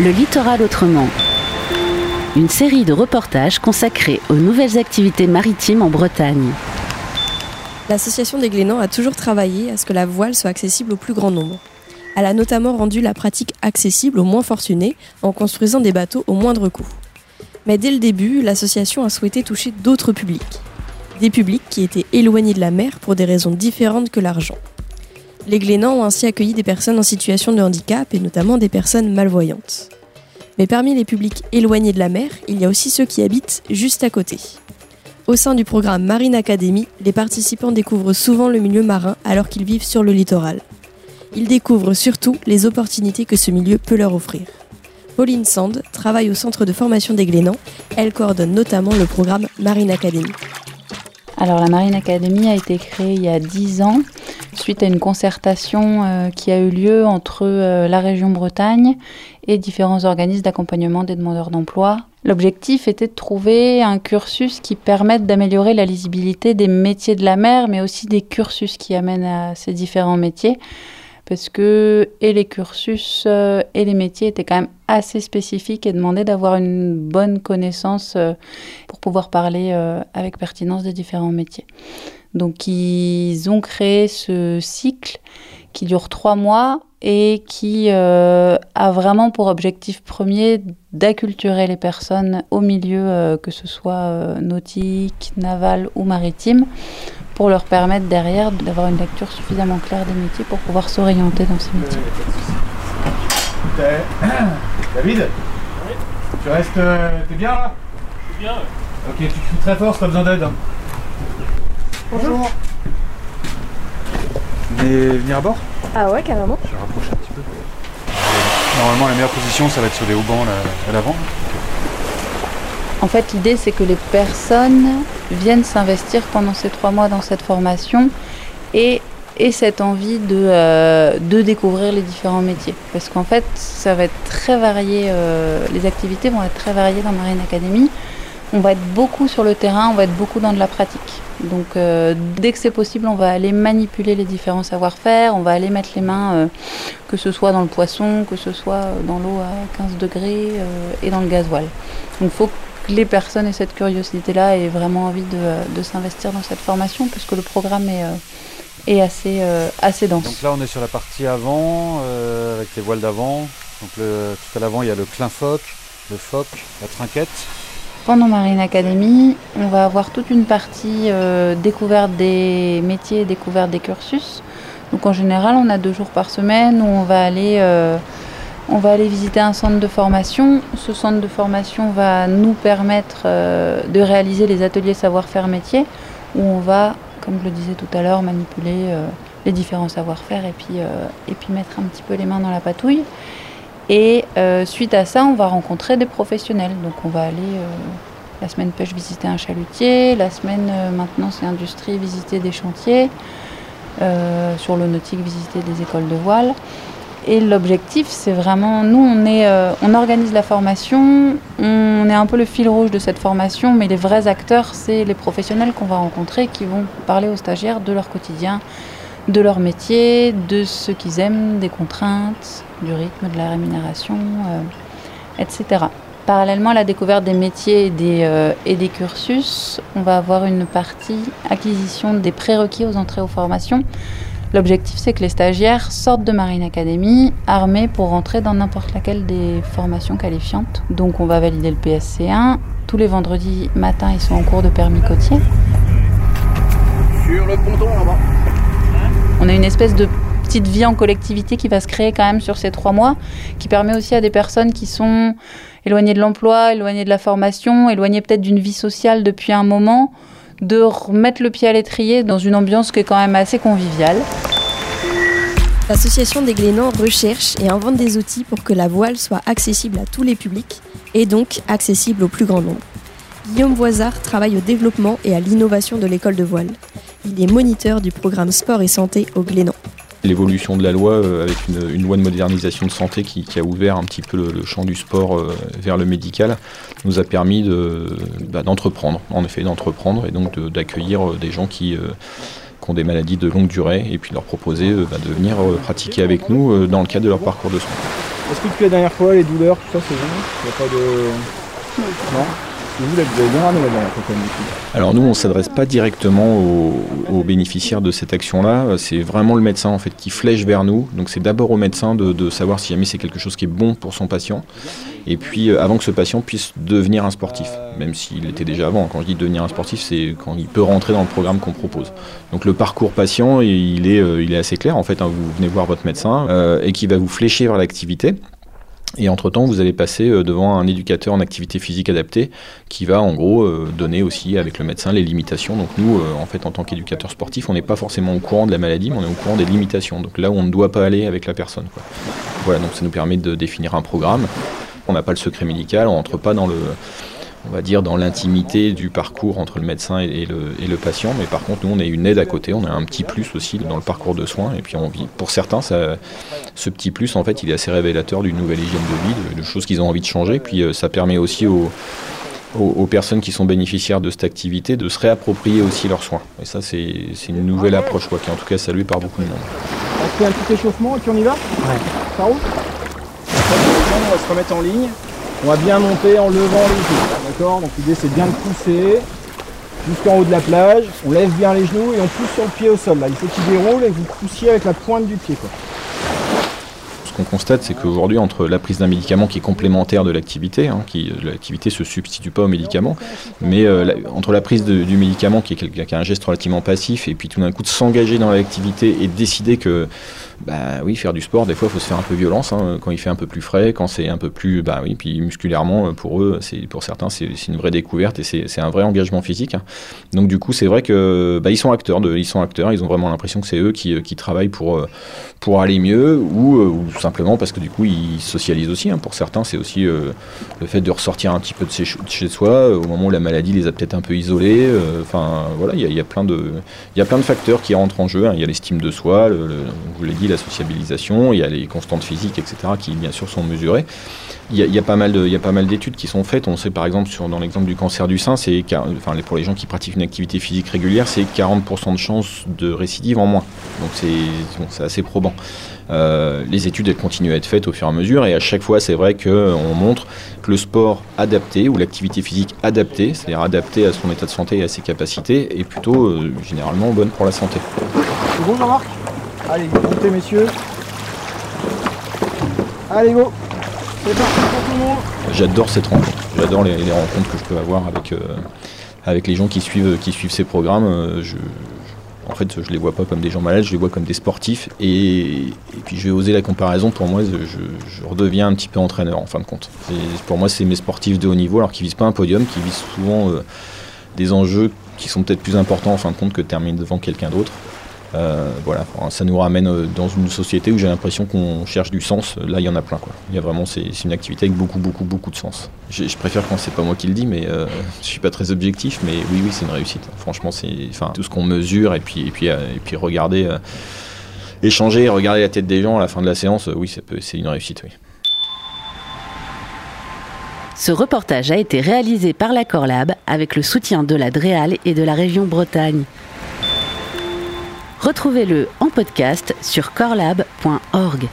Le littoral autrement. Une série de reportages consacrés aux nouvelles activités maritimes en Bretagne. L'association des Glénans a toujours travaillé à ce que la voile soit accessible au plus grand nombre. Elle a notamment rendu la pratique accessible aux moins fortunés en construisant des bateaux au moindre coût. Mais dès le début, l'association a souhaité toucher d'autres publics. Des publics qui étaient éloignés de la mer pour des raisons différentes que l'argent. Les Glénans ont ainsi accueilli des personnes en situation de handicap et notamment des personnes malvoyantes. Mais parmi les publics éloignés de la mer, il y a aussi ceux qui habitent juste à côté. Au sein du programme Marine Academy, les participants découvrent souvent le milieu marin alors qu'ils vivent sur le littoral. Ils découvrent surtout les opportunités que ce milieu peut leur offrir. Pauline Sand travaille au centre de formation des Glénans. Elle coordonne notamment le programme Marine Academy. Alors la Marine Academy a été créée il y a 10 ans suite à une concertation euh, qui a eu lieu entre euh, la région Bretagne et différents organismes d'accompagnement des demandeurs d'emploi. L'objectif était de trouver un cursus qui permette d'améliorer la lisibilité des métiers de la mer, mais aussi des cursus qui amènent à ces différents métiers parce que et les cursus euh, et les métiers étaient quand même assez spécifiques et demandaient d'avoir une bonne connaissance pour pouvoir parler avec pertinence des différents métiers. Donc ils ont créé ce cycle qui dure trois mois et qui euh, a vraiment pour objectif premier d'acculturer les personnes au milieu, euh, que ce soit euh, nautique, naval ou maritime, pour leur permettre derrière d'avoir une lecture suffisamment claire des métiers pour pouvoir s'orienter dans ces métiers. David? Tu restes. T'es bien là? Je suis bien. Ok, tu cries très fort, t'as besoin d'aide. Bonjour. Vous venez venir à bord? Ah ouais, carrément. Je vais rapprocher un petit peu. Normalement, la meilleure position, ça va être sur les haubans là, à l'avant. En fait, l'idée, c'est que les personnes viennent s'investir pendant ces trois mois dans cette formation et et cette envie de, euh, de découvrir les différents métiers. Parce qu'en fait, ça va être très varié, euh, les activités vont être très variées dans Marine Academy. On va être beaucoup sur le terrain, on va être beaucoup dans de la pratique. Donc euh, dès que c'est possible, on va aller manipuler les différents savoir-faire, on va aller mettre les mains, euh, que ce soit dans le poisson, que ce soit dans l'eau à 15 degrés euh, et dans le gasoil. Donc il faut que les personnes aient cette curiosité-là et vraiment envie de, s'investir dans cette formation puisque le programme est, assez, dense. Donc là on est sur la partie avant avec les voiles d'avant. Donc tout à l'avant il y a le clin phoque, le phoque, la trinquette. Pendant Marine Academy, on va avoir toute une partie euh, découverte des métiers, découverte des cursus. Donc en général, on a deux jours par semaine où on va aller, euh, visiter un centre de formation. Ce centre de formation va nous permettre euh, de réaliser les ateliers savoir-faire métier où on va, comme je le disais tout à l'heure, manipuler les différents savoir-faire et puis mettre un petit peu les mains dans la patouille. Et euh, suite à ça, on va rencontrer des professionnels. Donc on va aller euh, la semaine pêche visiter un chalutier, la semaine euh, maintenant c'est industrie visiter des chantiers, sur le nautique visiter des écoles de voile. Et l'objectif, c'est vraiment, nous, on, est, on organise la formation, on est un peu le fil rouge de cette formation, mais les vrais acteurs, c'est les professionnels qu'on va rencontrer qui vont parler aux stagiaires de leur quotidien, de leur métier, de ce qu'ils aiment, des contraintes, du rythme, de la rémunération, euh, etc. Parallèlement à la découverte des métiers et des, euh, et des cursus, on va avoir une partie acquisition des prérequis aux entrées aux formations. L'objectif, c'est que les stagiaires sortent de Marine Academy armés pour rentrer dans n'importe laquelle des formations qualifiantes. Donc, on va valider le PSC1. Tous les vendredis matin, ils sont en cours de permis côtier. Sur le ponton là-bas. On a une espèce de petite vie en collectivité qui va se créer quand même sur ces trois mois, qui permet aussi à des personnes qui sont éloignées de l'emploi, éloignées de la formation, éloignées peut-être d'une vie sociale depuis un moment, de remettre le pied à l'étrier dans une ambiance qui est quand même assez conviviale. L'association des Glénans recherche et invente des outils pour que la voile soit accessible à tous les publics et donc accessible au plus grand nombre. Guillaume Voisard travaille au développement et à l'innovation de l'école de voile. Il est moniteur du programme Sport et Santé au Glénan. L'évolution de la loi euh, avec une, loi de modernisation de santé qui, a ouvert un petit peu le, champ du sport euh, vers le médical nous a permis bah, d'entreprendre, en effet d'entreprendre et donc d'accueillir euh, des gens qui, ont des maladies de longue durée et puis leur proposer bah, de venir pratiquer avec nous dans le cadre de leur parcours de soins. Est-ce que depuis la dernière fois, les douleurs, tout ça, c'est bon? Il n'y a pas de. Non? Alors nous, on ne s'adresse pas directement aux, bénéficiaires de cette action-là. C'est vraiment le médecin en fait qui flèche vers nous. Donc c'est d'abord au médecin de, savoir si jamais c'est quelque chose qui est bon pour son patient. Et puis euh, avant que ce patient puisse devenir un sportif, même s'il l'était déjà avant. Quand je dis devenir un sportif, c'est quand il peut rentrer dans le programme qu'on propose. Donc le parcours patient, il est, euh, assez clair en fait. hein. vous venez voir votre médecin euh, et qui va vous flécher vers l'activité. Et entre-temps, vous allez passer euh, devant un éducateur en activité physique adaptée qui va en gros euh, donner aussi avec le médecin les limitations. Donc nous, euh, en fait, en tant qu'éducateur sportif, on n'est pas forcément au courant de la maladie, mais on est au courant des limitations. Donc là où on ne doit pas aller avec la personne. Voilà, donc ça nous permet de définir un programme. On n'a pas le secret médical, on rentre pas dans le, on va dire, dans l'intimité du parcours entre le médecin et, et le, et le patient. Mais par contre, nous, on est une aide à côté, on a un petit plus aussi dans le parcours de soins. Et puis, on vit, pour certains, ça, ce petit plus, en fait, il est assez révélateur d'une nouvelle hygiène de vie, de, de choses qu'ils ont envie de changer. Puis, euh, ça permet aussi aux, aux, aux personnes qui sont bénéficiaires de cette activité de se réapproprier aussi leurs soins. Et ça, c'est une nouvelle approche, quoi, qui est en tout cas saluée par beaucoup de monde. On fait un petit échauffement et puis on y va? Ouais. Ça roule? On va se remettre en ligne. On va bien monter en levant les genoux. Donc l'idée c'est bien de pousser jusqu'en haut de la plage. On lève bien les genoux et on pousse sur le pied au sol. Là, il faut qu'il déroule et que vous poussiez avec la pointe du pied. Qu'on constate, c'est qu'aujourd'hui, entre la prise d'un médicament qui est complémentaire de l'activité, hein, qui l'activité se substitue pas au médicament, mais euh, entre la prise du médicament qui est, qui a un geste relativement passif, et puis tout d'un coup de s'engager dans l'activité et de décider que, bah oui, faire du sport, des fois, il faut se faire un peu violence hein, quand il fait un peu plus frais, quand c'est un peu plus, bah oui, puis musculairement, euh, pour eux, c'est pour certains, c'est une vraie découverte et c'est un vrai engagement physique. hein. Donc du coup, c'est vrai que bah, ils sont acteurs, ils sont acteurs, ils ont vraiment l'impression que c'est eux qui, euh, qui travaillent pour euh, pour aller mieux ou, euh, ou simplement parce que du coup ils socialisent aussi. hein. Pour certains, c'est aussi euh, le fait de ressortir un petit peu de chez, soi euh, au moment où la maladie les a peut-être un peu isolés. euh, Enfin voilà, il y a, plein de facteurs qui rentrent en jeu. hein. Il y a l'estime de soi, je vous l'ai dit, la sociabilisation, il y a les constantes physiques, etc. qui bien sûr sont mesurées. Il y a, pas mal de- il y a pas mal d'études qui sont faites. On sait par exemple sur, dans l'exemple du cancer du sein, c'est enfin pour les gens qui pratiquent une activité physique régulière, c'est 40% de chances de récidive en moins. Donc c'est c'est assez probant. Euh, les études elles continuent à être faites au fur et à mesure et à chaque fois c'est vrai qu'on montre que le sport adapté ou l'activité physique adaptée, c'est-à-dire adaptée à son état de santé et à ses capacités, est plutôt euh, généralement bonne pour la santé. C'est bon Jean-Marc Allez, montez messieurs. Allez go J'adore cette rencontre. J'adore les, rencontres que je peux avoir avec, euh, avec les gens qui suivent, qui suivent ces programmes. Euh, en fait, je les vois pas comme des gens malades, je les vois comme des sportifs. Et, puis, je vais oser la comparaison. Pour moi, je, redeviens un petit peu entraîneur en fin de compte. Pour moi, c'est mes sportifs de haut niveau, alors qu'ils visent pas un podium, qui visent souvent euh, des enjeux qui sont peut-être plus importants en fin de compte que de terminer devant quelqu'un d'autre. Euh, voilà, ça nous ramène euh, dans une société où j'ai l'impression qu'on cherche du sens. Là, il y en a plein. Quoi. Il y a vraiment, c'est une activité avec beaucoup, beaucoup, beaucoup de sens. Je, préfère quand c'est pas moi qui le dis, mais euh, je suis pas très objectif. Mais oui, oui, c'est une réussite. Franchement, c'est, enfin, tout ce qu'on mesure et puis, et puis, euh, et puis regarder, euh, échanger, regarder la tête des gens à la fin de la séance. euh, oui, c'est une réussite. Oui. Ce reportage a été réalisé par la Corlab avec le soutien de la DREAL et de la région Bretagne. Retrouvez-le en podcast sur corlab.org.